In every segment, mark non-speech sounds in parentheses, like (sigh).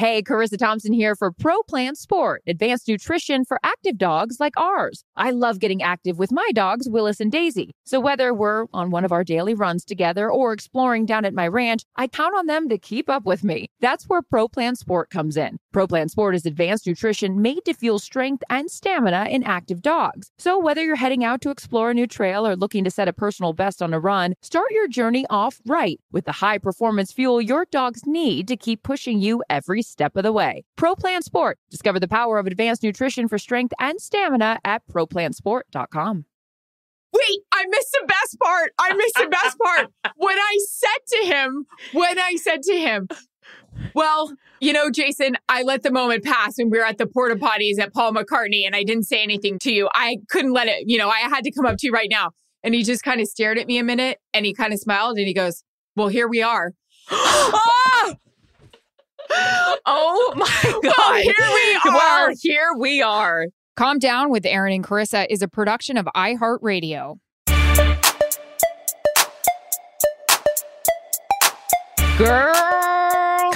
Hey, Charissa Thompson here for Pro Plan Sport, advanced nutrition for active dogs like ours. I love getting active with my dogs, Willis and Daisy. So whether we're on one of our daily runs together or exploring down at my ranch, I count on them to keep up with me. That's where Pro Plan Sport comes in. Pro Plan Sport is advanced nutrition made to fuel strength and stamina in active dogs. So whether you're heading out to explore a new trail or looking to set a personal best on a run, start your journey off right with the high performance fuel your dogs need to keep pushing you every step of the way. ProPlan Sport. Discover the power of advanced nutrition for strength and stamina at ProPlansport.com. Wait, I missed the best part. I missed the best part. (laughs) When I said to him, when I said to him, well, you know, Jason, I let the moment pass when we were at the porta potties at Paul McCartney and I didn't say anything to you. I couldn't let it, you know, I had to come up to you right now. And he just kind of stared at me a minute and he kind of smiled and he goes, Well, here we are. ah! (gasps) (laughs) Oh my (laughs) God. Well, here we are. Well, here we are. Calm Down with Erin and Charissa is a production of iHeartRadio. Girl.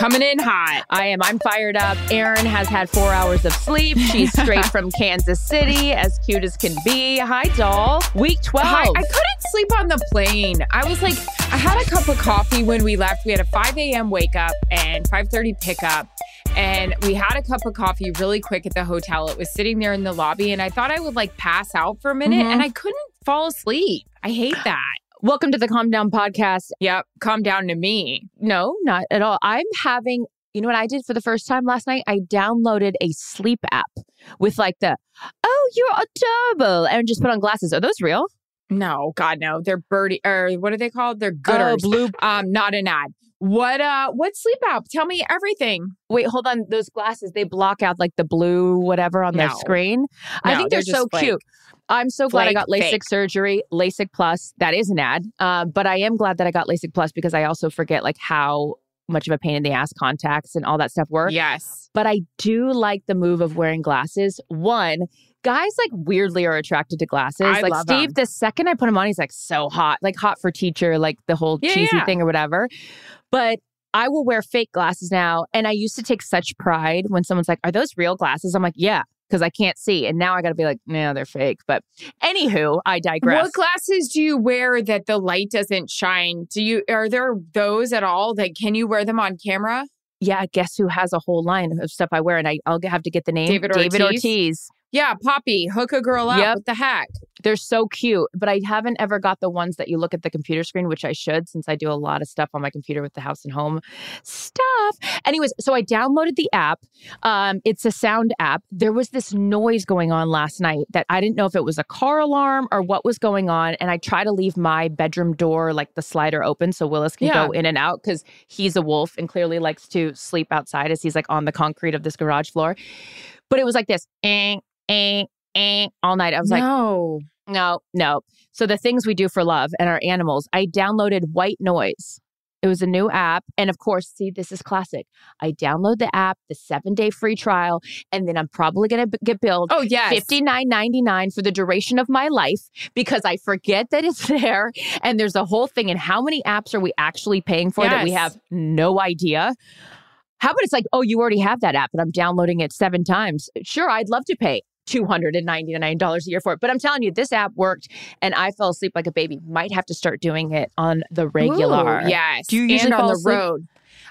Coming in hot. I am. I'm fired up. Erin has had four hours of sleep. She's straight (laughs) from Kansas City, as cute as can be. Hi, doll. Week 12. Hi, I couldn't sleep on the plane. I was like, I had a cup of coffee when we left. We had a 5 a.m. wake up and 5:30 pickup. And we had a cup of coffee really quick at the hotel. It was sitting there in the lobby, and I thought I would like pass out for a minute, Mhm. and I couldn't fall asleep. I hate that. Welcome to the Calm Down podcast. Yep, calm down to me. No, not at all. I'm having, you know what I did for the first time last night? I downloaded a sleep app with like the, oh, you're adorable, and just put on glasses. Are those real? No, God, no. They're birdie or what are they called? They're gooders. Oh, blue. Um, not an ad. What uh what sleep app? Tell me everything. Wait, hold on. Those glasses, they block out like the blue whatever on their No. screen. I think they're, they're so just cute. I'm so glad I got LASIK fake. surgery, LASIK Plus. That is an ad. Uh, but I am glad that I got LASIK Plus because I also forget like how much of a pain in the ass contacts and all that stuff were. Yes. But I do like the move of wearing glasses. One, guys like weirdly are attracted to glasses. I like Steve, 'em. the second I put him on, he's like so hot, like hot for teacher, like the whole Yeah, cheesy yeah. thing or whatever. But I will wear fake glasses now. And I used to take such pride when someone's like, Are those real glasses? I'm like, Yeah, because I can't see. And now I got to be like, No, they're fake. But anywho, I digress. What glasses do you wear that the light doesn't shine? Do you are there those at all? That can you wear them on camera? yeah, guess who has a whole line of stuff I wear? And I, I'll have to get the name David David Ortiz? Yeah, Poppy, hook a girl up. Yep. The heck? They're so cute, but I haven't ever got the ones that you look at the computer screen, which I should since I do a lot of stuff on my computer with the house and home stuff. Anyways, so I downloaded the app. Um, it's a sound app. There was this noise going on last night that I didn't know if it was a car alarm or what was going on. And I try to leave my bedroom door, like the slider open, so Willis can Yeah. go in and out because he's a wolf and clearly likes to sleep outside as he's like on the concrete of this garage floor. But it was like this, eh, eh, eh, all night. I was like, no. no, no. So the things we do for love and our animals, I downloaded white noise. It was a new app. And of course, see, this is classic. I download the app, the seven day free trial, and then I'm probably going to get billed Oh, yes. fifty nine ninety nine for the duration of my life because I forget that it's (laughs) there. And there's a whole thing. And how many apps are we actually paying for that we have no idea? How about it's like, oh, you already have that app, and I'm downloading it seven times. Sure, I'd love to pay. $299 a year for it. But I'm telling you, this app worked and I fell asleep like a baby. Might have to start doing it on the regular. Ooh, yes. Do you usually and on the asleep? road?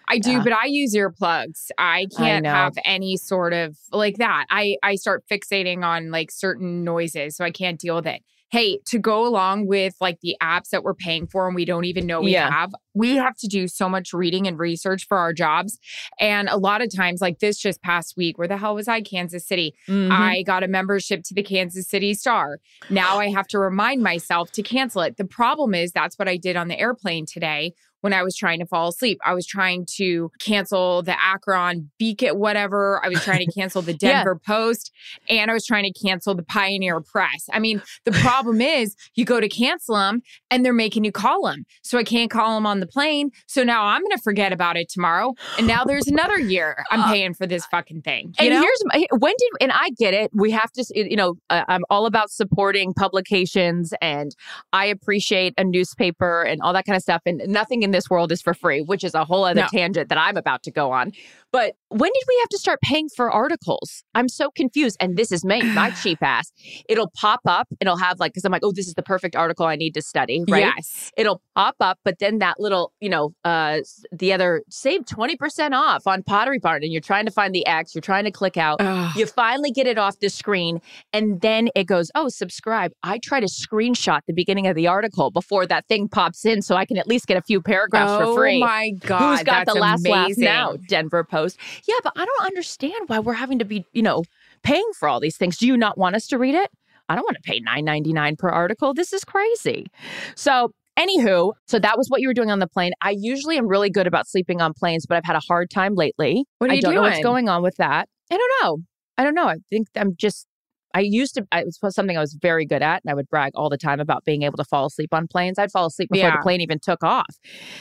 I do, Yeah. but I use earplugs. I can't know. have any sort of like that. I I start fixating on like certain noises, so I can't deal with it. Hey, to go along with like the apps that we're paying for and we don't even know we Yeah. have, we have to do so much reading and research for our jobs. And a lot of times, like this just past week, where the hell was I? Kansas City. Mhm. I got a membership to the Kansas City Star. Now I have to remind myself to cancel it. The problem is that's what I did on the airplane today when I was trying to fall asleep. I was trying to cancel the Akron Beacon, whatever. I was trying to cancel the (laughs) Yeah. Denver Post and I was trying to cancel the Pioneer Press. I mean, the problem is you go to cancel them and they're making you call them. So I can't call them on the plane. So now I'm going to forget about it tomorrow. And now there's another year I'm (gasps) paying for this fucking thing. You and know? here's my, when did and I get it. We have to, you know, uh, I'm all about supporting publications, and I appreciate a newspaper and all that kind of stuff. And nothing in this world is for free, which is a whole other No. tangent that I'm about to go on. But when did we have to start paying for articles? I'm so confused. And this is me, my (sighs) cheap ass. It'll pop up. It'll have like because I'm like, oh, this is the perfect article I need to study, right? Yes. it'll pop up, but then that little, you know, uh the other save 20% off on Pottery Barn and you're trying to find the X, you're trying to click out. Ugh. You finally get it off the screen and then it goes, "Oh, subscribe." I try to screenshot the beginning of the article before that thing pops in so I can at least get a few paragraphs oh for free. Oh my god, Who's got the last laugh now? Denver Post. Yeah, but I don't understand why we're having to be, you know, paying for all these things. Do you not want us to read it? I don't want to pay nine ninety nine per article. This is crazy. So, anywho, so that was what you were doing on the plane. I usually am really good about sleeping on planes, but I've had a hard time lately. What are I you don't know what's doing? going on with that. I don't know. I don't know. I think I'm just. I used to. It was something I was very good at, and I would brag all the time about being able to fall asleep on planes. I'd fall asleep before Yeah. the plane even took off.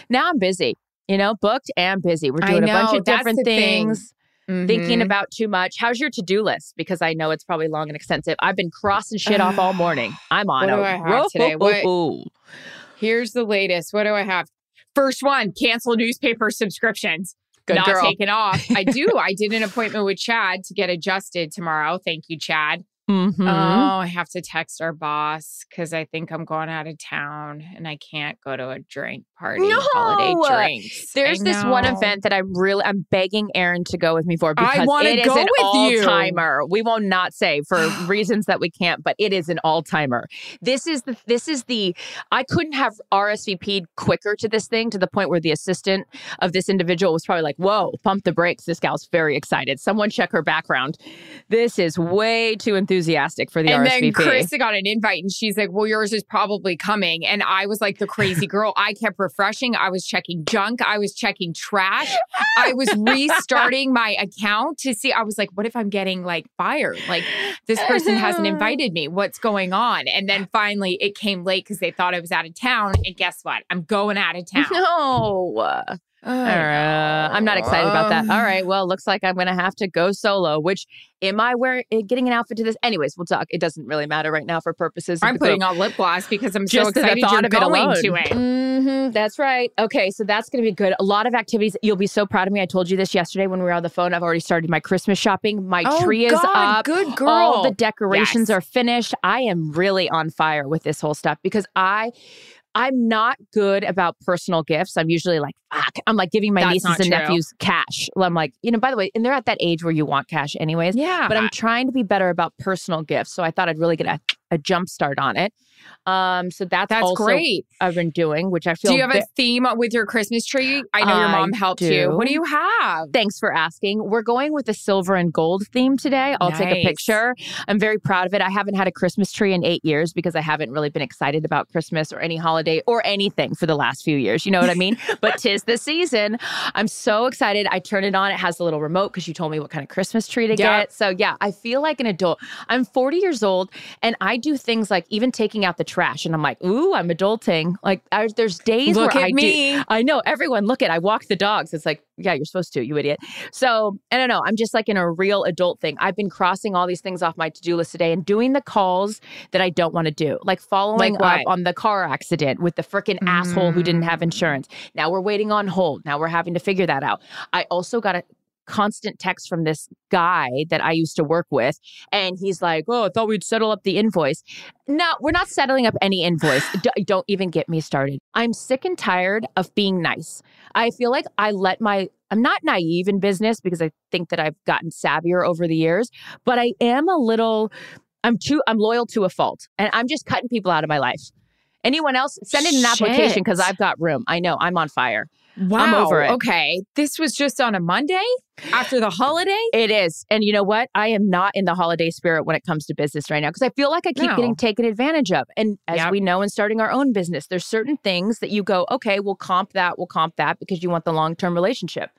Now I'm busy. You know, booked and busy. We're doing a bunch of different the thing. things thinking mm-hmm. about too much. How's your to do list? Because I know it's probably long and extensive. I've been crossing shit off all (sighs) morning. I'm on What a do I have today? What- (laughs) Here's the latest. What do I have? First one, cancel newspaper subscriptions. Good Not girl. taken off. I do. (laughs) I did an appointment with Chad to get adjusted tomorrow. Thank you, Chad. Mhm. Oh, I have to text our boss because I think I'm going out of town and I can't go to a drink party. No! holiday drinks. There's I this one event that I'm really I'm begging Erin to go with me for I because wanna it is go an with you. timer. We will not say for (gasps) reasons that we can't, but it is an all timer. This is the this is the I couldn't have RSVP'd quicker to this thing to the point where the assistant of this individual was probably like, "Whoa, pump the brakes! This gal's very excited. Someone check her background. This is way too enthusiastic for the and RSVP." then Krista got an invite and she's like, Well, yours is probably coming. And I was like the crazy girl. I kept refreshing. I was checking junk. I was checking trash. I was restarting my account to see. I was like, What if I'm getting like fired? Like, this person hasn't (laughs) invited me. What's going on? And then finally it came late because they thought I was out of town. And guess what? I'm going out of town. no. All right. I'm not excited about that. All right. Well, looks like I'm going to have to go solo, which am I wearing, eh, getting an outfit to this? Anyways, we'll talk. It doesn't really matter right now for purposes. I'm putting group. on lip gloss because I'm so Just the excited thought you're of it going alone. to it. Mhm, that's right. Okay, so that's going to be good. A lot of activities. You'll be so proud of me. I told you this yesterday when we were on the phone. I've already started my Christmas shopping. My Oh, tree is God, up. Good girl. All the decorations Yes. are finished. I am really on fire with this whole stuff because I I'm not good about personal gifts. I'm usually like, fuck. I'm like giving my That's nieces and true. nephews cash. I'm like, you know, by the way, and they're at that age where you want cash anyways. yeah. But I'm trying to be better about personal gifts. So I thought I'd really get a, a jump start on it. Um, so that's, That's also great. I've been doing, which I feel Do you have ve- a theme with your Christmas tree? I know your I mom helped you. do. What do you have? Thanks for asking. We're going with the silver and gold theme today. I'll take a picture. I'm very proud of it. I haven't had a Christmas tree in eight years because I haven't really been excited about Christmas or any holiday or anything for the last few years. You know what I mean? (laughs) but tis the season. I'm so excited. I turn it on. It has a little remote because you told me what kind of Christmas tree to Yep. get. So yeah, I feel like an adult. I'm 40 years old and I do things like even taking out the trash, and I'm like, ooh, I'm adulting. Like I, there's days Look where I me. do. I know everyone. Look at I walk the dogs. It's like, yeah, you're supposed to, you idiot. So I don't know. I'm just like in a real adult thing. I've been crossing all these things off my to do list today and doing the calls that I don't want to do, like following Like up on the car accident with the freaking asshole who didn't have mm. insurance. Now we're waiting on hold. Now we're having to figure that out. I also got a constant text from this guy that I used to work with. And he's like, Oh, I thought we'd settle up the invoice. No, we're not settling up any invoice. (sighs) D- don't even get me started. I'm sick and tired of being nice. I feel like I let my, I'm not naive in business because I think that I've gotten savvier over the years, but I am a little, I'm too, I'm loyal to a fault and I'm just cutting people out of my life. Anyone else, send in an application because I've got room. I know I'm on fire. Wow. over it. Okay. This was just on a Monday after the holiday? It is. And you know what? I am not in the holiday spirit when it comes to business right now because I feel like I keep No. getting taken advantage of. And as Yep. we know in starting our own business, there's certain things that you go, okay, we'll comp that, we'll comp that because you want the long term relationship.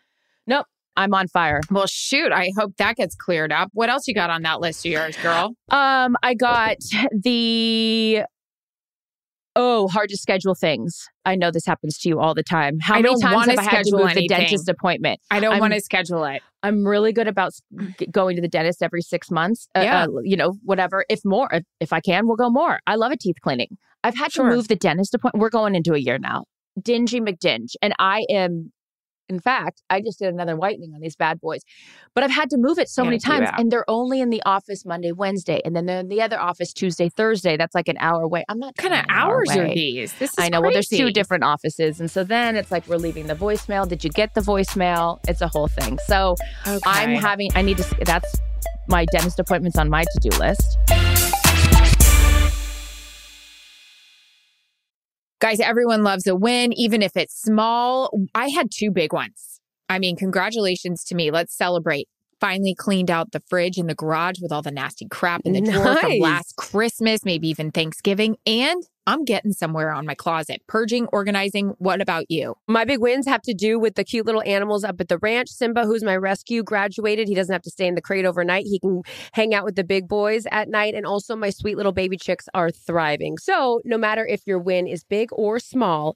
Nope. I'm on fire. Well, shoot. I hope that gets cleared up. What else you got on that list of yours, girl? Um, I got the oh, hard to schedule things. I know this happens to you all the time. How I many times have I had to schedule move anything. the dentist appointment? I don't want to schedule it. I'm really good about going to the dentist every six months. Uh, Yeah. uh, you know, whatever. If more, if, if I can, we'll go more. I love a teeth cleaning. I've had Sure. to move the dentist appointment. We're going into a year now. Dingy McDinge. And I am, in fact, I just did another whitening on these bad boys, but I've had to move it so many times. And they're only in the office Monday, Wednesday. And then they're in the other office Tuesday, Thursday. That's like an hour away. I'm not What kind of driving an hour hours are away. these? This is I know. Well, there's two different offices. And so then it's like we're leaving the voicemail. Did you get the voicemail? It's a whole thing. So I'm having, I need to, that's my dentist appointments on my to do list. Guys, everyone loves a win, even if it's small. I had two big ones. I mean, congratulations to me. Let's celebrate. Finally cleaned out the fridge in the garage with all the nasty crap in the drawer from last Christmas, maybe even Thanksgiving. And I'm getting somewhere on my closet. Purging, organizing. What about you? My big wins have to do with the cute little animals up at the ranch. Simba, who's my rescue, graduated. He doesn't have to stay in the crate overnight. He can hang out with the big boys at night. And also, my sweet little baby chicks are thriving. So, no matter if your win is big or small,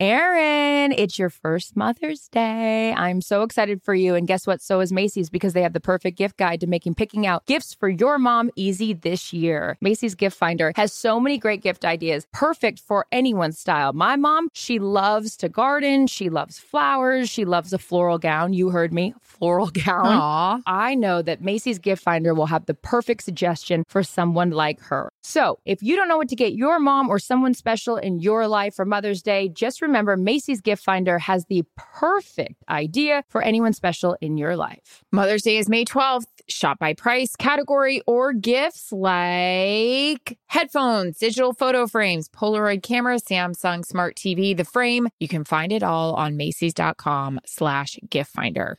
Erin, it's your first Mother's Day. I'm so excited for you. And guess what? So is Macy's because they have the perfect gift guide to making picking out gifts for your mom easy this year. Macy's Gift Finder has so many great gift ideas, perfect for anyone's style. My mom, she loves to garden. She loves flowers. She loves a floral gown. You heard me, (laughs) floral gown. Aw. I know that Macy's Gift Finder will have the perfect suggestion for someone like her. So, if you don't know what to get your mom or someone special in your life for Mother's Day, just remember Macy's Gift Finder has the perfect idea for anyone special in your life. Mother's Day is May 12th. Shop by price, category, or gifts like headphones, digital photo frames, Polaroid camera, Samsung Smart TV, the frame. You can find it all on Macy's.com slash gift finder.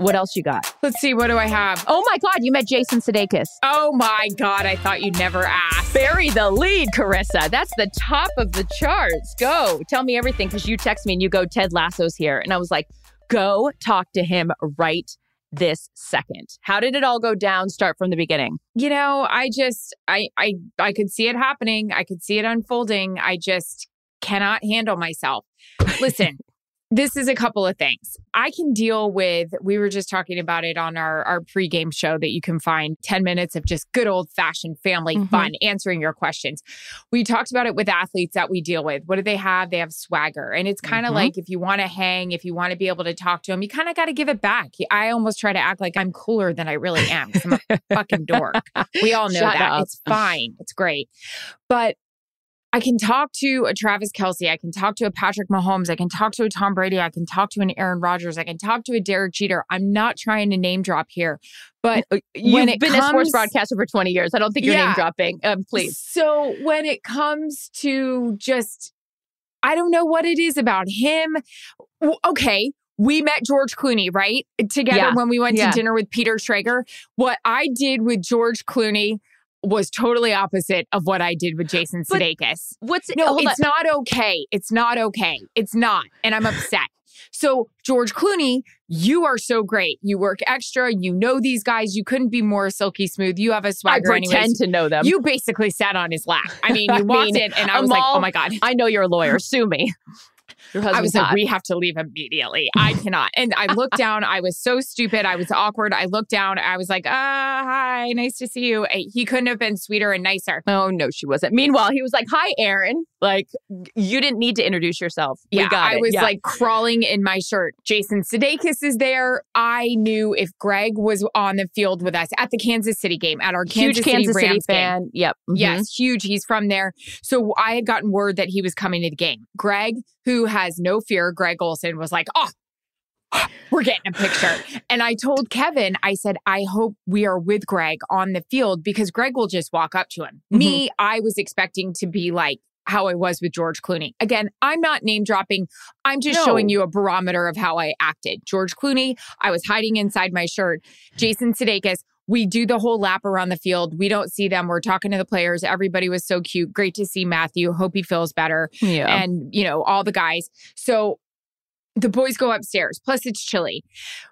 What else you got? Let's see, what do I have? Oh my God, you met Jason Sudeikis. Oh my God, I thought you'd never ask. Bury the lead, Charissa. That's the top of the charts. Go. Tell me everything because you text me and you go, Ted Lasso's here. And I was like, go talk to him right this second. How did it all go down? Start from the beginning. You know, I just I I I could see it happening. I could see it unfolding. I just cannot handle myself. Listen, this is a couple of things. I can deal with, we were just talking about it on our, our pregame show that you can find 10 minutes of just good old fashioned family Mhm. fun, answering your questions. We talked about it with athletes that we deal with. What do they have? They have swagger. And it's kind of Mhm. like if you want to hang, if you want to be able to talk to them, you kind of got to give it back. I almost try to act like I'm cooler than I really am I'm a (laughs) fucking dork. We all know Shut that. up. It's fine. It's great. But I can talk to a Travis Kelce. I can talk to a Patrick Mahomes. I can talk to a Tom Brady. I can talk to an Aaron Rodgers. I can talk to a Derek Jeter. I'm not trying to name drop here, but You've when it been a sports broadcaster for 20 years. I don't think you're Yeah. name dropping. Um, please. So when it comes to just, I don't know what it is about him. Okay. We met George Clooney, right? Together Yeah. when we went Yeah. to dinner with Peter Schrager. What I did with George Clooney was totally opposite of what I did with Jason But- Sudeikis. What's No, it's not okay. It's not okay. It's not. And I'm upset. So, George Clooney, you are so great. You work extra. You know these guys. You couldn't be more silky smooth. You have a swagger I pretend anyways. to know them. You basically sat on his lap. I mean, (laughs) I you walked mean, in and I was like, oh my God. I know you're a lawyer. (laughs) Sue me. Your I husband's was like, we have to leave immediately. I (laughs) cannot. And I looked down. I was so stupid. I was awkward. I looked down. I was like, uh, hi, nice to see you. Eh, He couldn't have been sweeter and nicer. Oh no, she wasn't. Meanwhile, he was like, "Hi, Erin." Like, you didn't need to introduce yourself. Yeah, we got I was Yeah. like crawling in my shirt. Jason Sudeikis is there. I knew if Greg was on the field with us at the Kansas City game, at our huge Kansas, Kansas City City Rams game. fan. Yep. Mhm. Yes, huge. He's from there. So I had gotten word that he was coming to the game. Greg, who has no fear, Greg Olsen was like, oh, we're getting a picture. And I told Kevin, I said, I hope we are with Greg on the field because Greg will just walk up to him. Mm-hmm. Me, I was expecting to be like, how I was with George Clooney. Again, I'm not name dropping. I'm just No. showing you a barometer of how I acted. George Clooney, I was hiding inside my shirt. Jason Sudeikis, we do the whole lap around the field. We don't see them. We're talking to the players. Everybody was so cute. Great to see Matthew. Hope he feels better. Yeah. And, you know, all the guys. So the boys go upstairs. Plus, it's chilly.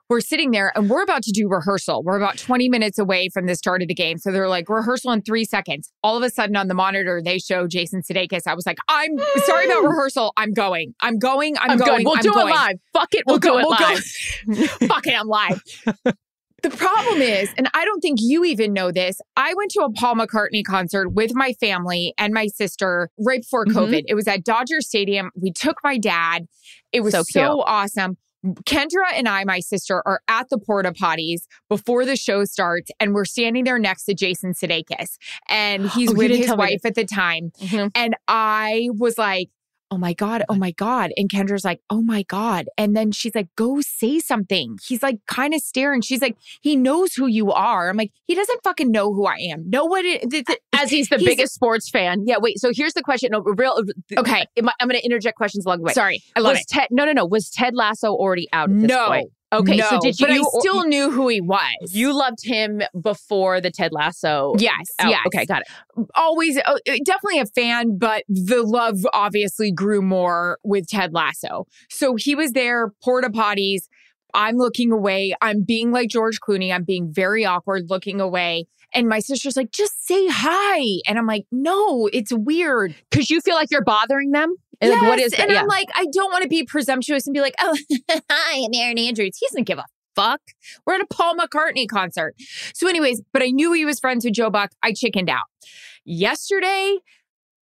We're sitting there and we're about to do rehearsal. We're about 20 minutes away from the start of the game. So they're like, rehearsal in three seconds. All of a sudden on the monitor, they show Jason Sudeikis. I was like, I'm (gasps) sorry about rehearsal. I'm going. I'm going. I'm, I'm, going. good. We'll I'm do going. it live. Fuck it. We'll, We'll go- do it we'll live. (laughs) (laughs) Fuck it, I'm live. (laughs) the problem is, and I don't think you even know this, I went to a Paul McCartney concert with my family and my sister right before Mhm. COVID. It was at Dodger Stadium. We took my dad. It was So so, awesome. Kendra and I, my sister, are at the porta potties before the show starts, and we're standing there next to Jason Sudeikis, and (gasps) he's Oh, with his me wife at the time. Mhm. And I was like, oh my God, oh my God. And Kendra's like, oh my God. And then she's like, go say something. He's like kind of staring. She's like, he knows who you are. I'm like, he doesn't fucking know who I am. Know what it th- th- As he's the He's- biggest sports fan. Yeah. Wait. So here's the question. No, real. Uh, okay. I- I'm going to interject questions along the way. Sorry. I love was it. Ted? No, no, no. Was Ted Lasso already out? At this No. Point? Okay. no, so did you? but I still knew who he was. You loved him before the Ted Lasso. Yes, out. yes. Okay, got it. always uh, definitely a fan, but the love obviously grew more with Ted Lasso. So he was there, porta potties. I'm looking away. I'm being like George Clooney. I'm being very awkward, looking away. And my sister's like, just say hi. And I'm like, no, it's weird. Because you feel like you're bothering them. And like, what Yes, is that? And Yeah. I'm like, I don't want to be presumptuous and be like, oh, (laughs) hi, I'm Erin Andrews. He doesn't give a fuck. We're at a Paul McCartney concert. So, anyways, but I knew he was friends with Joe Buck. I chickened out. Yesterday,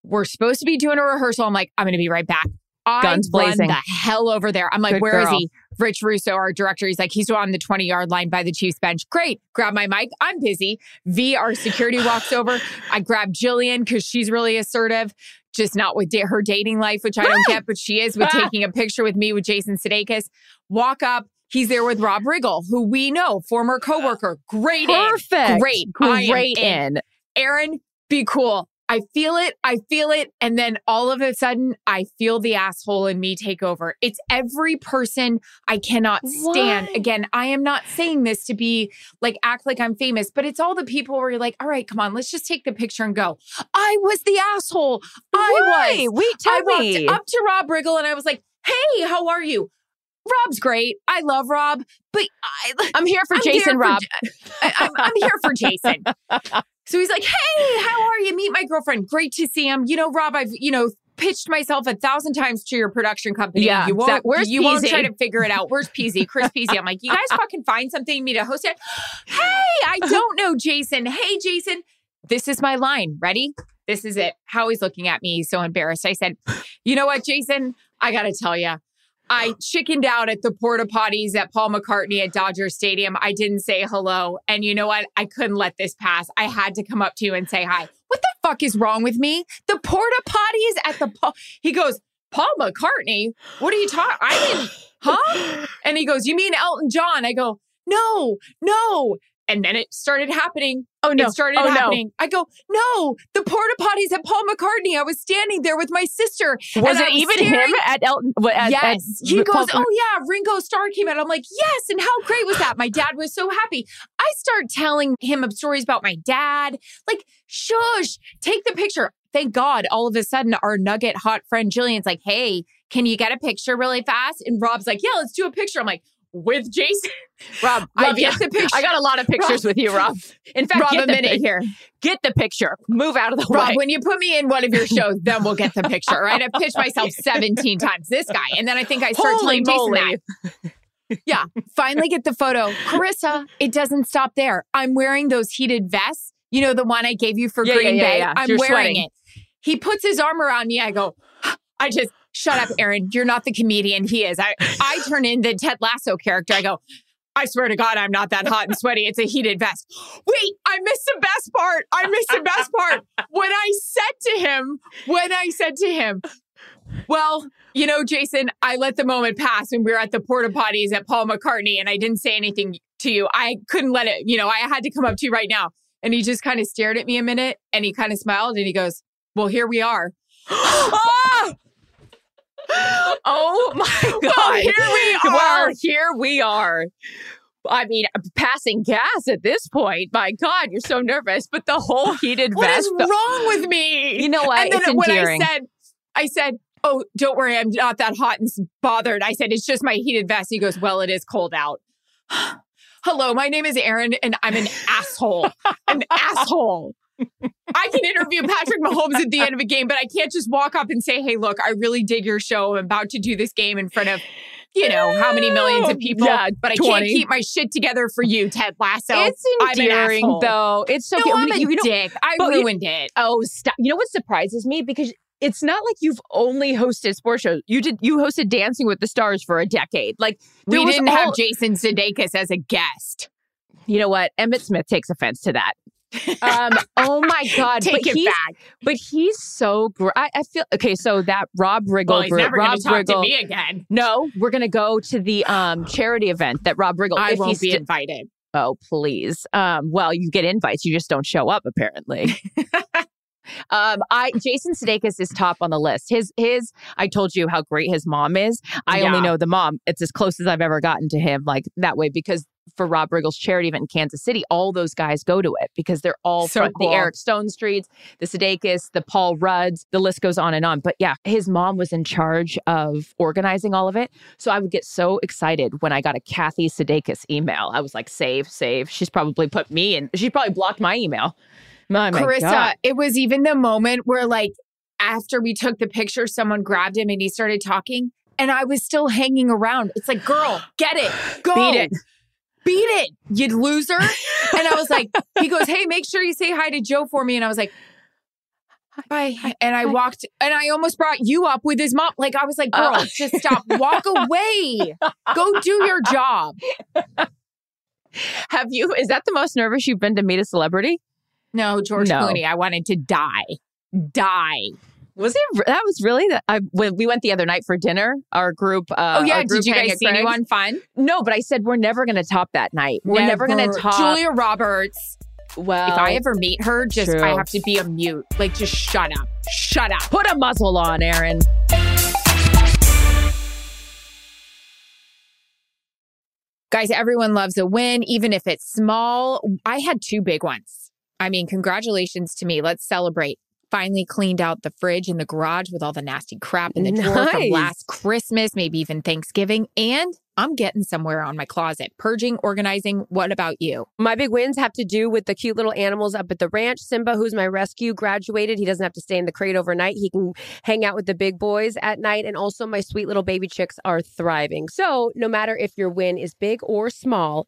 we're supposed to be doing a rehearsal. I'm like, I'm going to be right back. I Guns blazing. the hell over there. I'm like, Good where is girl. he? Rich Russo, our director, he's like, he's on the 20 yard line by the Chiefs bench. Great. Grab my mic. I'm busy. V, our security, walks over. I grab Jillian because she's really assertive, just not with da- her dating life, which I don't get, but she is with Ah. taking a picture with me with Jason Sudeikis. Walk up. He's there with Rob Riggle, who we know, former coworker. Great. in. Perfect. Great. Great in. in. Erin, be cool. I feel it. I feel it. And then all of a sudden, I feel the asshole in me take over. It's every person I cannot stand. Why? Again, I am not saying this to be like, act like I'm famous, but it's all the people where you're like, all right, come on, let's just take the picture and go. I was the asshole. I Why? was. Wait, tell I walked up to Rob Riggle and I was like, hey, how are you? Rob's great. I love Rob, but I, I'm here for I'm Jason there for Rob. I, I'm here for Jason. (laughs) So he's like, "Hey, how are you? Meet my girlfriend. Great to see him. You know, Rob, I've you know pitched myself a thousand times to your production company. Yeah, you won't. where's you won't Peasy? try to figure it out. Where's Peasy? Chris Peasy. I'm like, you guys (laughs) fucking find something me to host it. Hey, I don't know, Jason. Hey, Jason. This is my line. Ready? This is it. Howie's looking at me, He's so embarrassed. I said, you know what, Jason? I got to tell you. I chickened out at the porta potties at Paul McCartney at Dodger Stadium. I didn't say hello. And you know what? I couldn't let this pass. I had to come up to you and say hi. What the fuck is wrong with me? The porta potties at the Paul. He goes, Paul McCartney? What are you talking? I didn't, huh? (gasps) And he goes, You mean Elton John? I go, No, no. And then it started happening. Oh no! It started oh, no. happening. I go, no, the porta potties at Paul McCartney. I was standing there with my sister. Was it even him staring- at Elton? At, yes. at he Paul- goes, Oh, yeah, Ringo Starr came out. I'm like, Yes. And how great was that? My dad was so happy. I start telling him stories about my dad. Like, shush, take the picture. Thank God, all of a sudden, our nugget hot friend Jillian's like, Hey, can you get a picture really fast? And Rob's like, Yeah, let's do a picture. I'm like, With Jason? (laughs) Rob, I get the picture. I got a lot of pictures with you, Rob. In fact, Rob, get a the minute pic- here. Get the picture. Move out of the Rob, way. when you put me in one of your shows, then we'll get the picture, right? I've pitched myself (laughs) 17 times. This guy. And then I think I start Holy telling Jason moly. that. Yeah. Finally get the photo. Charissa, it doesn't stop there. I'm wearing those heated vests. You know, the one I gave you for Yeah, Green yeah, Bay? yeah. I'm You're wearing sweating. it. He puts his arm around me. I go, (gasps) I just, shut up, Erin. You're not the comedian he is. I, I turn in the Ted Lasso character. I go, I swear to God, I'm not that hot and sweaty. It's a heated vest. Wait, I missed the best part. I missed the best part. When I said to him, when I said to him, well, you know, Jason, I let the moment pass when we were at the porta potties at Paul McCartney and I didn't say anything to you. I couldn't let it, you know, I had to come up to you right now. And he just kind of stared at me a minute and he kind of smiled and he goes, Well, here we are. (gasps) Ah! Oh (laughs) my God. Well, here we Well, are. here we are. I mean, uh, passing gas at this point. My God, you're so nervous. But the whole (laughs) heated What vest. is wrong with me? You know what? And then it's when endearing. I said, I said, Oh, don't worry, I'm not that hot and bothered. I said, It's just my heated vest. He goes, Well, it is cold out. (sighs) Hello, my name is Erin, and I'm an asshole. An (laughs) asshole. I can interview Patrick Mahomes at the end of a game, but I can't just walk up and say, Hey, look, I really dig your show. I'm about to do this game in front of, you know, how many millions of people. Yeah, but I 20. can't keep my shit together for you, Ted Lasso. it's I'm an though. It's so no, cute. I'm a You- dick. I but you- ruined it. Oh, stop. You know what surprises me? Because it's not like you've only hosted sports shows. You did you hosted Dancing with the Stars for a decade. Like We didn't all- have Jason Sudeikis as a guest. You know what? Emmitt Smith takes offense to that. Um, oh my God. Take but it he's, back. But he's so great. I, feel okay. So that Rob Riggle Well, he's group, never Rob to talk Riggle. to me again. No, we're gonna go to the um (sighs) charity event that Rob Riggle. I if won't he's be sti- invited. Oh, please. Um, well, you get invites, you just don't show up, apparently. (laughs) um, I Jason Sudeikis is top on the list. His his I told you how great his mom is. I only know the mom. It's as close as I've ever gotten to him, like that way, because for Rob Riggle's charity event in Kansas City, all those guys go to it because they're all So from cool. the Eric Stonestreets, the Sudeikis, the Paul Rudds, the list goes on and on. But yeah, his mom was in charge of organizing all of it. So I would get so excited when I got a Kathy Sudeikis email. I was like, save, save. She's probably put me in. She probably blocked my email. My, my Charissa, God. it was even the moment where, like, after we took the picture, someone grabbed him and he started talking, and I was still hanging around. It's like, girl, get it, (gasps) go, Beat it. beat it, you loser. (laughs) and I was like, he goes, hey, make sure you say hi to Joe for me, and I was like. Bye. And I hi. walked, and I almost brought you up with his mom. Like I was like, "Girl, Uh. just stop. Walk away. Go do your job." (laughs) Have you, is that the most nervous you've been to meet a celebrity? No, George No. Clooney. I wanted to die, die. Was it? That was really that. I when we went the other night for dinner. Our group. Uh, oh yeah, group did you guys see anyone fun? No, but I said we're never going to top that night. We're never, going to top. Julia Roberts. well, if I ever meet her, just I have to be a mute. Like, just shut up, shut up. put a muzzle on, Erin. Guys, everyone loves a win, even if it's small. I had two big ones. I mean, congratulations to me. Let's celebrate. Finally cleaned out the fridge in the garage with all the nasty crap in the drawer from last Christmas, maybe even Thanksgiving. And I'm getting somewhere on my closet. Purging, organizing. What about you? My big wins have to do with the cute little animals up at the ranch. Simba, who's my rescue, graduated. He doesn't have to stay in the crate overnight. He can hang out with the big boys at night. And also, my sweet little baby chicks are thriving. So, no matter if your win is big or small,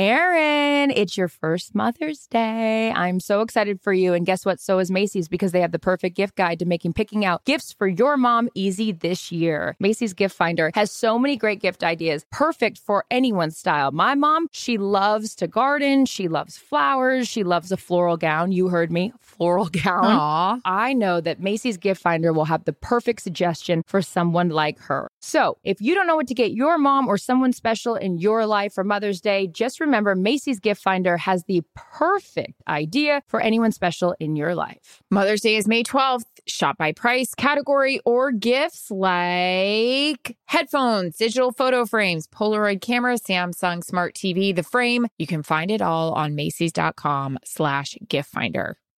Erin, it's your first Mother's Day. I'm so excited for you. And guess what? So is Macy's because they have the perfect gift guide to making picking out gifts for your mom easy this year. Macy's Gift Finder has so many great gift ideas, perfect for anyone's style. My mom, she loves to garden. She loves flowers. She loves a floral gown. You heard me, floral (laughs) gown. Aw. I know that Macy's Gift Finder will have the perfect suggestion for someone like her. So, if you don't know what to get your mom or someone special in your life for Mother's Day, just remember Macy's Gift Finder has the perfect idea for anyone special in your life. Mother's Day is May 12th. Shop by price, category, or gifts like headphones, digital photo frames, Polaroid camera, Samsung Smart TV, the frame. You can find it all on Macy's.com slash gift finder.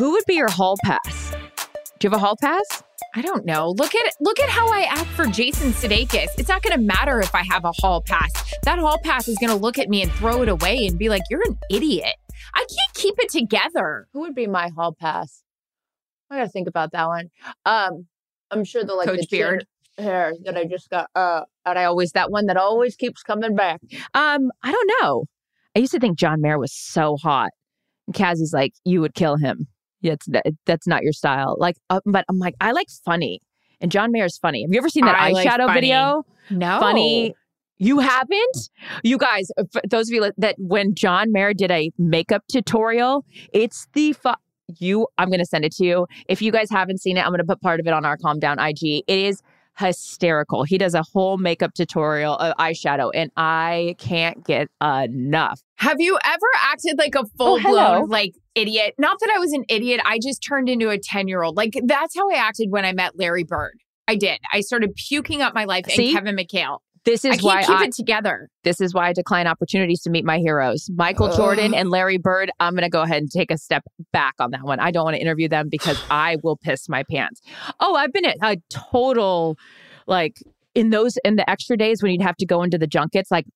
Who would be your hall pass? Do you have a hall pass? I don't know. Look at look at how I act for Jason Sudeikis. It's not going to matter if I have a hall pass. That hall pass is going to look at me and throw it away and be like, "You're an idiot." I can't keep it together. Who would be my hall pass? I gotta think about that one. Um, I'm sure the like Coach the Beard. hair that I just got. Uh, that I always that one that always keeps coming back. Um, I don't know. I used to think John Mayer was so hot. And Cassie's like, you would kill him. Yeah, it's, that, that's not your style. Like, uh, but I'm like, I like funny. And John Mayer's funny. Have you ever seen that I eyeshadow funny. video? No. Funny. You haven't? You guys, uh, those of you that when John Mayer did a makeup tutorial, it's the fu- you. I'm going to send it to you. If you guys haven't seen it, I'm going to put part of it on our Calm Down IG. It is hysterical. He does a whole makeup tutorial of eyeshadow, and I can't get enough. Have you ever acted like a full hello. blown like idiot? Not that I was an idiot. I just turned into a 10 year old. Like that's how I acted when I met Larry Bird. I did. I started puking up my life See? and Kevin McHale. This is can't why keep I, it together. this is why I decline opportunities to meet my heroes. Michael Jordan and Larry Bird, I'm going to go ahead and take a step back on that one. I don't want to interview them because (sighs) I will piss my pants. Oh, I've been at a total, like, in those, in the extra days when you'd have to go into the junkets, like,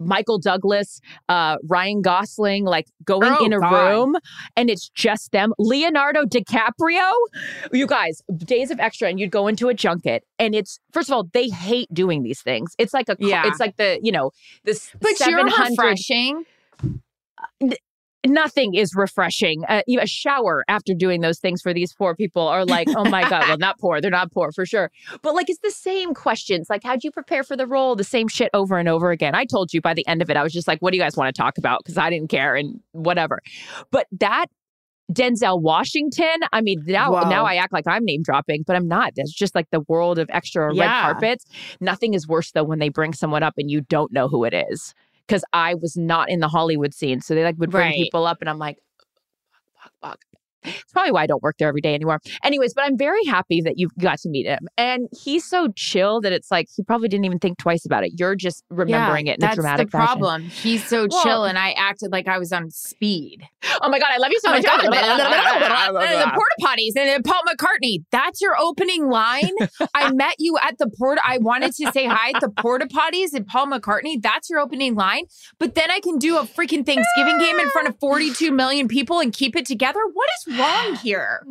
Michael Douglas, uh, Ryan Gosling, like going Oh, in a God. room and it's just them. Leonardo DiCaprio, you guys, days of extra, and you'd go into a junket, and it's first of all, they hate doing these things. It's like a, Yeah. it's like the you know this But you're 700 refreshing. Nothing is refreshing. Uh, a shower after doing those things for these poor people are like, oh my god, well (laughs) not poor, they're not poor for sure, but like it's the same questions. Like, how'd you prepare for the role? The same shit over and over again. I told you by the end of it, I was just like, what do you guys want to talk about? Because I didn't care and whatever. But that Denzel Washington. I mean, now Whoa. now I act like I'm name dropping, but I'm not. That's just like the world of extra red carpets. Nothing is worse though when they bring someone up and you don't know who it is. Because I was not in the Hollywood scene, so they like would bring Right. people up, and I'm like, fuck, fuck, fuck. It's probably why I don't work there every day anymore. Anyways, but I'm very happy that you got to meet him, and he's so chill that it's like he probably didn't even think twice about it. You're just remembering it in that's a dramatic the fashion. problem. He's so Well- chill, and I acted like I was on speed. Oh my god, I love you so Oh much. God. (laughs) the porta potties and Paul McCartney. That's your opening line. I (laughs) met you at the porta. I wanted to say hi at the porta potties and Paul McCartney. That's your opening line. But then I can do a freaking Thanksgiving game in front of 42 million people and keep it together. What is wrong here?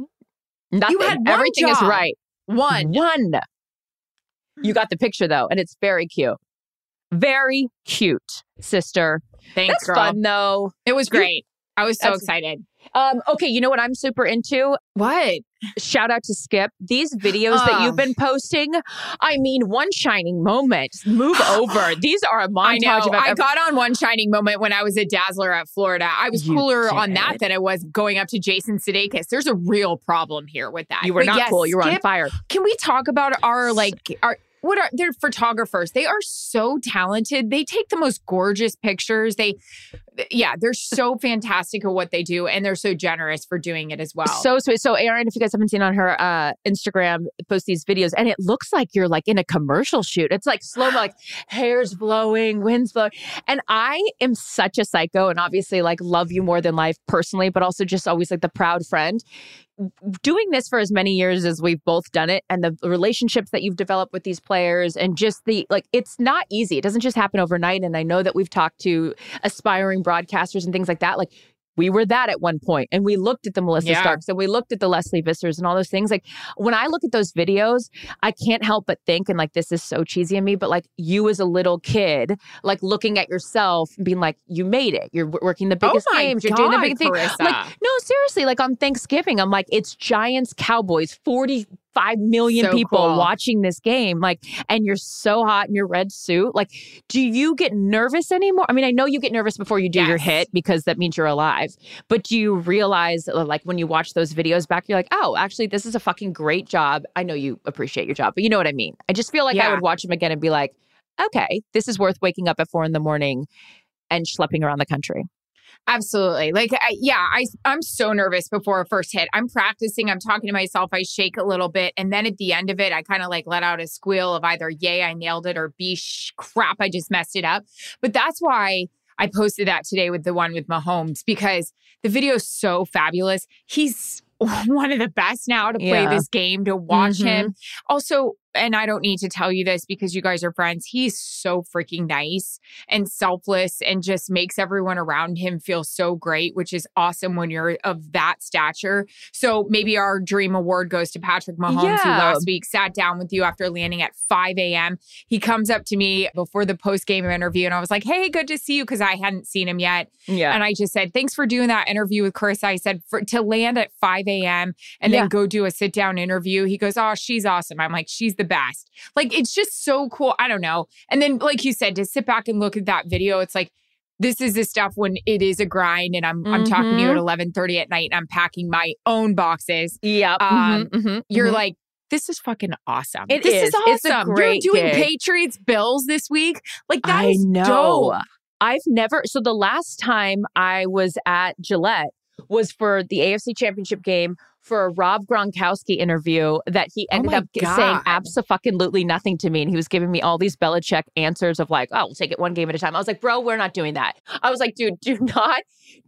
Nothing. had one Everything is right. One. One. You got the picture though, and it's very cute. Very cute, sister. Thanks, That's girl. fun though. It was great. I was so excited. Um, okay, you know what I'm super into? What? Shout out to Skip. These videos that you've been posting, I mean, one shining moment. Move (gasps) over. These are a montage I know. I got on one shining moment when I was a Dazzler at Florida. I was You cooler on that than I was going up to Jason Sudeikis. There's a real problem here with that. You were But not yes, cool. You were on fire. Can we talk about our like our what are they're photographers? They are so talented. They take the most gorgeous pictures. They yeah, they're so fantastic at what they do and they're so generous for doing it as well. So sweet. So, Erin, if you guys haven't seen on her uh, Instagram, post these videos, and it looks like you're like in a commercial shoot. It's like slow, like (sighs) hair's blowing, wind's blowing. And I am such a psycho, and obviously, like, love you more than life personally, but also just always like the proud friend. Doing this for as many years as we've both done it, and the relationships that you've developed with these players, and just the like, it's not easy. It doesn't just happen overnight. And I know that we've talked to aspiring broadcasters and things like that. Like, we were that at one point and we looked at the melissa Yeah. starks and we looked at the Lesley Vissers and all those things like when i look at those videos i can't help but think and like this is so cheesy of me but like you as a little kid like looking at yourself and being like you made it you're working the oh biggest oh games you're doing the God, big thing like no seriously like on thanksgiving i'm like it's giants cowboys 45 million So people cool. watching this game like and you're so hot in your red suit like do you get nervous anymore? I mean i know you get nervous before you do your hit because that means you're alive but do you realize like when you watch those videos back you're like oh actually this is a fucking great job. I know you appreciate your job but you know what i mean. I just feel like i would watch them again and be like okay this is worth waking up at four in the morning and schlepping around the country Absolutely. Like, I, yeah, I, I'm so nervous before a first hit. I'm practicing. I'm talking to myself. I shake a little bit. And then at the end of it, I kind of like let out a squeal of either, yay, I nailed it, or B, sh- crap, I just messed it up. But that's why I posted that today with the one with Mahomes because the video is so fabulous. He's (laughs) one of the best now to play Yeah. this game, to watch Mhm. him. Also, and I don't need to tell you this because you guys are friends. He's so freaking nice and selfless and just makes everyone around him feel so great, which is awesome when you're of that stature. So maybe our dream award goes to Patrick Mahomes, who Yeah. last week sat down with you after landing at 5 a.m. He comes up to me before the post game interview and I was like, hey, good to see you because I hadn't seen him yet. yeah And I just said, thanks for doing that interview with Chris. I said, for, to land at 5 a.m. and Yeah. then go do a sit down interview. He goes, oh, she's awesome. I'm like, she's the best. Like, it's just so cool. I don't know. And then, like you said, to sit back and look at that video, it's like, this is the stuff when it is a grind and I'm I'm talking to you at Mm-hmm. 11:30 at night and I'm packing my own boxes. yeah Um, mhm, mhm, You're like this is fucking awesome. It this is. is It's a awesome. great You're doing gig. Patriots Bills this week. Like that I is know. dope. I've never. So the last time I was at Gillette was for the AFC Championship game for a Rob Gronkowski interview that he Oh ended my up g- saying absolutely nothing to me, and he was giving me all these Belichick answers of like, "Oh, we'll take it one game at a time." I was like, "Bro, we're not doing that." I was like, "Dude, do (laughs) not,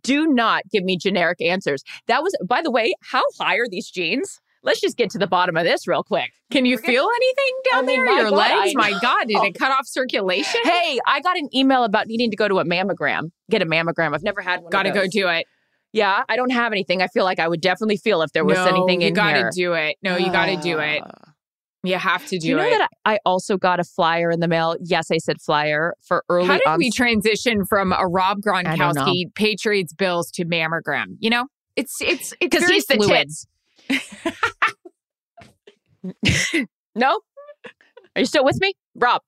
do not give me generic answers." That was, by the way, how high are these jeans? Let's just get to the bottom of this real quick. Can you We're gonna- feel anything down oh I mean, there? Your God, legs? I My God, did it cut off circulation? Hey, I got an email about needing to go to a mammogram. Get a mammogram. I've never had one. Got to go do it. Yeah, I don't have anything. I feel like I would definitely feel if there was no, anything in gotta here. You got to do it. No, you got to do it. Ah. You have to do, Do you know it. that I also got a flyer in the mail? Yes, I said flyer for early. How did on- we transition from a Rob. Gronkowski Patriots Bills to mammogram? You know, it's it's it's Because he's the fluid. tits. (laughs) no, are you still with me, Rob?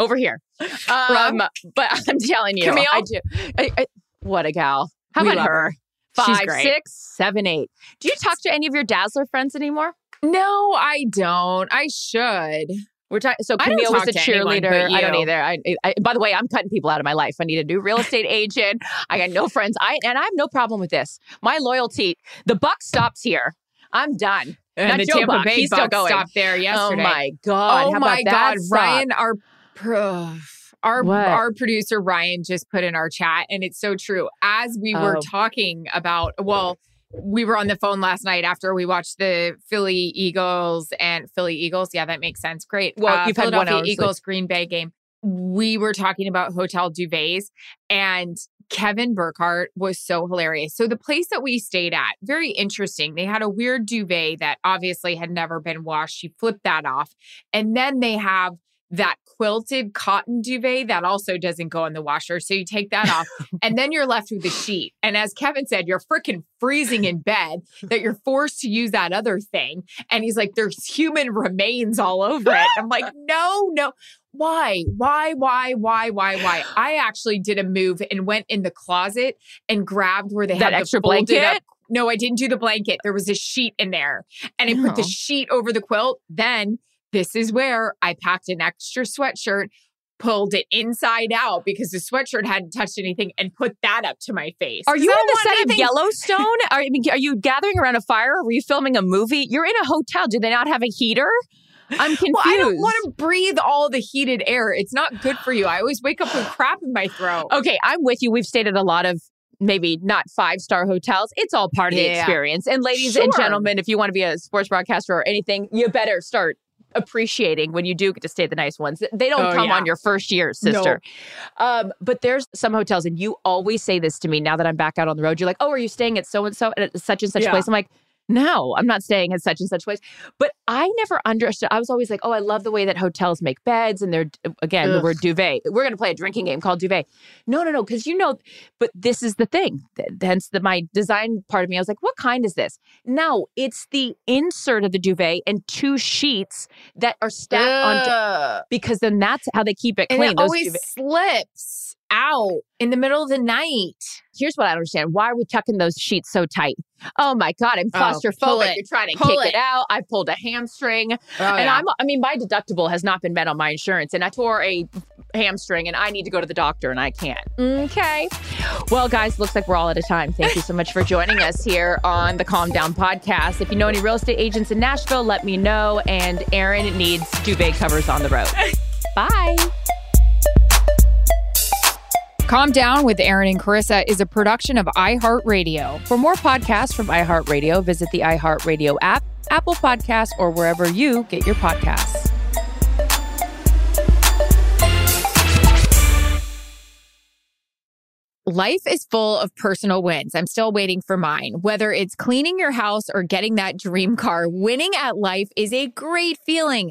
Over here, um, but (laughs) I'm telling you, Camille? I do. I, I, what a gal! How We about her? her. Five, six, seven, eight. Do you talk to any of your Dazzler friends anymore? No, I don't. I should. We're talking. So Camille was a anyone cheerleader. I don't either. I, I, by the way, I'm cutting people out of my life. I need a new real estate agent. I got no friends. I and I have no problem with this. My loyalty. The buck stops here. I'm done. And Not the Joe Tampa Buck. Bay He's still going. stopped there oh yesterday. Oh my god! Oh How my about God, that? Ryan, our pro- our What? our producer Ryan just put in our chat, and it's so true. As we were Oh. talking about, well, we were on the phone last night after we watched the Philly Eagles and Philly Eagles. Yeah, that makes sense. Great. Uh, Well, you've had one Philadelphia hour sleep. Eagles Green Bay game. We were talking about Hotel Duvets and Kevin Burkhardt was so hilarious. So the place that we stayed at, very interesting. They had a weird duvet that obviously had never been washed. She flipped that off. And then they have that quilted cotton duvet that also doesn't go in the washer. So you take that off (laughs) and then you're left with a sheet. And as Kevin said, you're freaking freezing in bed that you're forced to use that other thing. And he's like, there's human remains all over it. I'm like, (laughs) no, no. Why? Why? Why? Why? Why? Why? I actually did a move and went in the closet and grabbed where they That had extra the blanket? up. No, I didn't do the blanket. There was a sheet in there, and I put the Oh. sheet over the quilt. Then this is where I packed an extra sweatshirt, pulled it inside out because the sweatshirt hadn't touched anything, and put that up to my face. Are you on the set of Yellowstone? (laughs) Are, I mean, are you gathering around a fire? Are you filming a movie? You're in a hotel. Do they not have a heater? I'm confused. Well, I don't want to breathe all the heated air. It's not good for you. I always wake up with crap in my throat. Okay, I'm with you. We've stayed at a lot of maybe not five star hotels. It's all part of the experience. And ladies and gentlemen, if you want to be a sports broadcaster or anything, you better start appreciating when you do get to stay the nice ones. They don't Oh, come yeah. on your first year, sister. Um, but there's some hotels, and you always say this to me now that I'm back out on the road. You're like, oh, are you staying at so and so at such and such Yeah. place? I'm like, no, I'm not staying at such and such place. But I never understood. I was always like, oh, I love the way that hotels make beds and they're, again, the Ugh. word duvet. We're going to play a drinking game called duvet. No, no, no, because you know, but this is the thing. Hence the my design part of me. I was like, what kind is this? No, it's the insert of the duvet and two sheets that are stacked on because then that's how they keep it and clean. it Those always duvet- slips out in the middle of the night. Here's what I don't understand. Why are we tucking those sheets so tight? Oh my God, I'm Oh, claustrophobic. it. You're trying to Pull kick it. it. out. I pulled a hamstring. Oh, and yeah. I'm, I mean, my deductible has not been met on my insurance, and I tore a hamstring, and I need to go to the doctor, and I can't. Okay. Well, guys, looks like we're all out of time. Thank you so much for joining us here on the Calm Down podcast. If you know any real estate agents in Nashville, let me know. And Erin needs duvet covers on the road. (laughs) Bye. Calm Down with Erin and Charissa is a production of iHeartRadio. For more podcasts from iHeartRadio, visit the iHeartRadio app, Apple Podcasts, or wherever you get your podcasts. Life is full of personal wins. I'm still waiting for mine. Whether it's cleaning your house or getting that dream car, winning at life is a great feeling.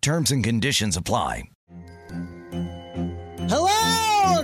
Terms and conditions apply. Hello,